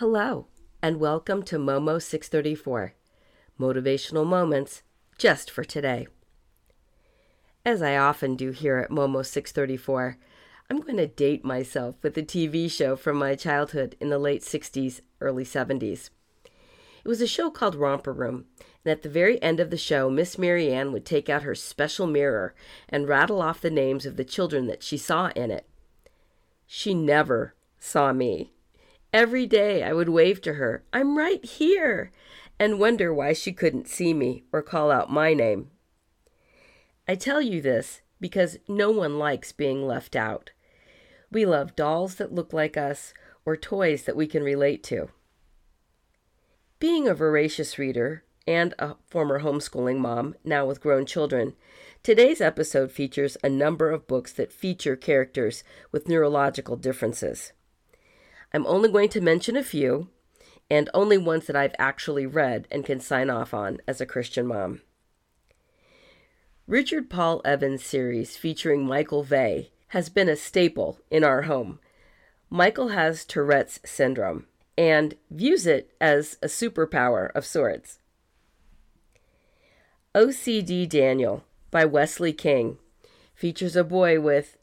Hello, and welcome to Momo 634 Motivational Moments just for today. As I often do here at Momo 634, I'm going to date myself with a TV show from my childhood in the late 60s, early 70s. It was a show called Romper Room, and at the very end of the show, Miss Marianne would take out her special mirror and rattle off the names of the children that she saw in it. She never saw me. Every day I would wave to her, I'm right here, and wonder why she couldn't see me or call out my name. I tell you this because no one likes being left out. We love dolls that look like us or toys that we can relate to. Being a voracious reader and a former homeschooling mom, now with grown children, today's episode features a number of books that feature characters with neurological differences. I'm only going to mention a few, and only ones that I've actually read and can sign off on as a Christian mom. Richard Paul Evans series featuring Michael Vey has been a staple in our home. Michael has Tourette's syndrome and views it as a superpower of sorts. OCD Daniel by Wesley King features a boy with,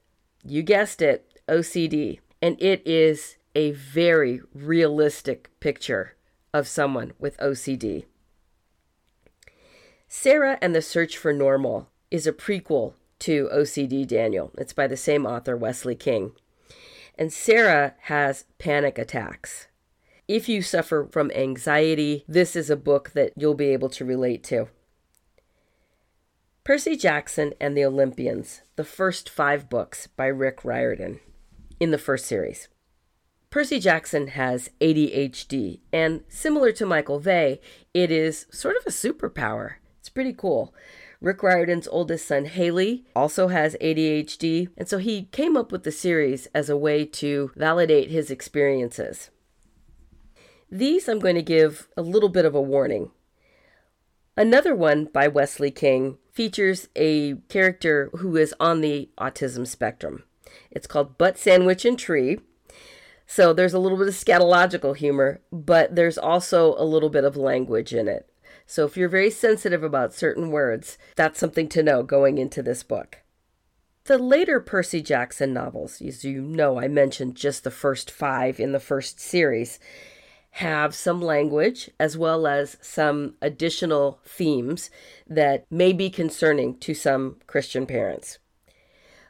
you guessed it, OCD, and it is a very realistic picture of someone with OCD. Sara and the Search for Normal is a prequel to OCD Daniel. It's by the same author, Wesley King. And Sara has panic attacks. If you suffer from anxiety, this is a book that you'll be able to relate to. Percy Jackson and the Olympians, the first five books by Rick Riordan in the first series. Percy Jackson has ADHD, and similar to Michael Vey, it is sort of a superpower. It's pretty cool. Rick Riordan's oldest son, Haley, also has ADHD, and so he came up with the series as a way to validate his experiences. These I'm going to give a little bit of a warning. Another one by Wesley King features a character who is on the autism spectrum. It's called Butt Sandwich and Tree, so there's a little bit of scatological humor, but there's also a little bit of language in it. So if you're very sensitive about certain words, that's something to know going into this book. The later Percy Jackson novels, as you know, I mentioned just the first five in the first series, have some language as well as some additional themes that may be concerning to some Christian parents.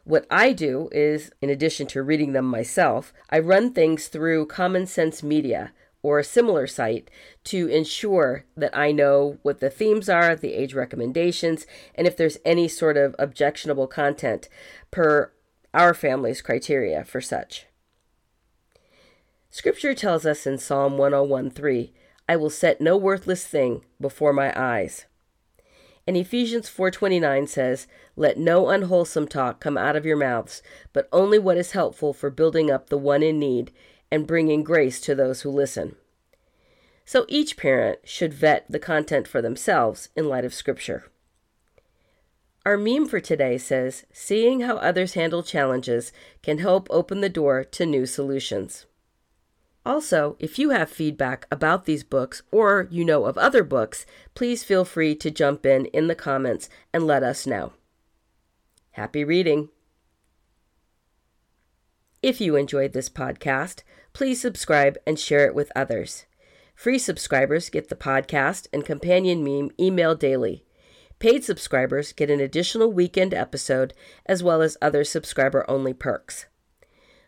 What I do is, in addition to reading them myself, I run things through Common Sense Media or a similar site to ensure that I know what the themes are, the age recommendations, and if there's any sort of objectionable content per our family's criteria for such. Scripture tells us in Psalm 101:3, I will set no worthless thing before my eyes. And Ephesians 4:29 says, "Let no unwholesome talk come out of your mouths, but only what is helpful for building up the one in need and bringing grace to those who listen." So each parent should vet the content for themselves in light of scripture. Our meme for today says, "Seeing how others handle challenges can help open the door to new solutions." Also, if you have feedback about these books or you know of other books, please feel free to jump in in the comments and let us know. Happy reading! If you enjoyed this podcast, please subscribe and share it with others. Free subscribers get the podcast and companion meme email daily. Paid subscribers get an additional weekend episode as well as other subscriber only perks.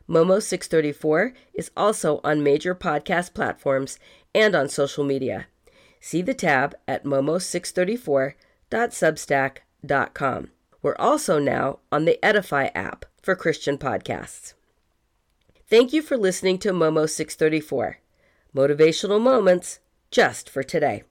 Momo 634 is also on major podcast platforms and on social media. See the tab at momo634.substack.com. We're also now on the Edify app for Christian podcasts. Thank you for listening to Momo 634. Motivational moments just for today.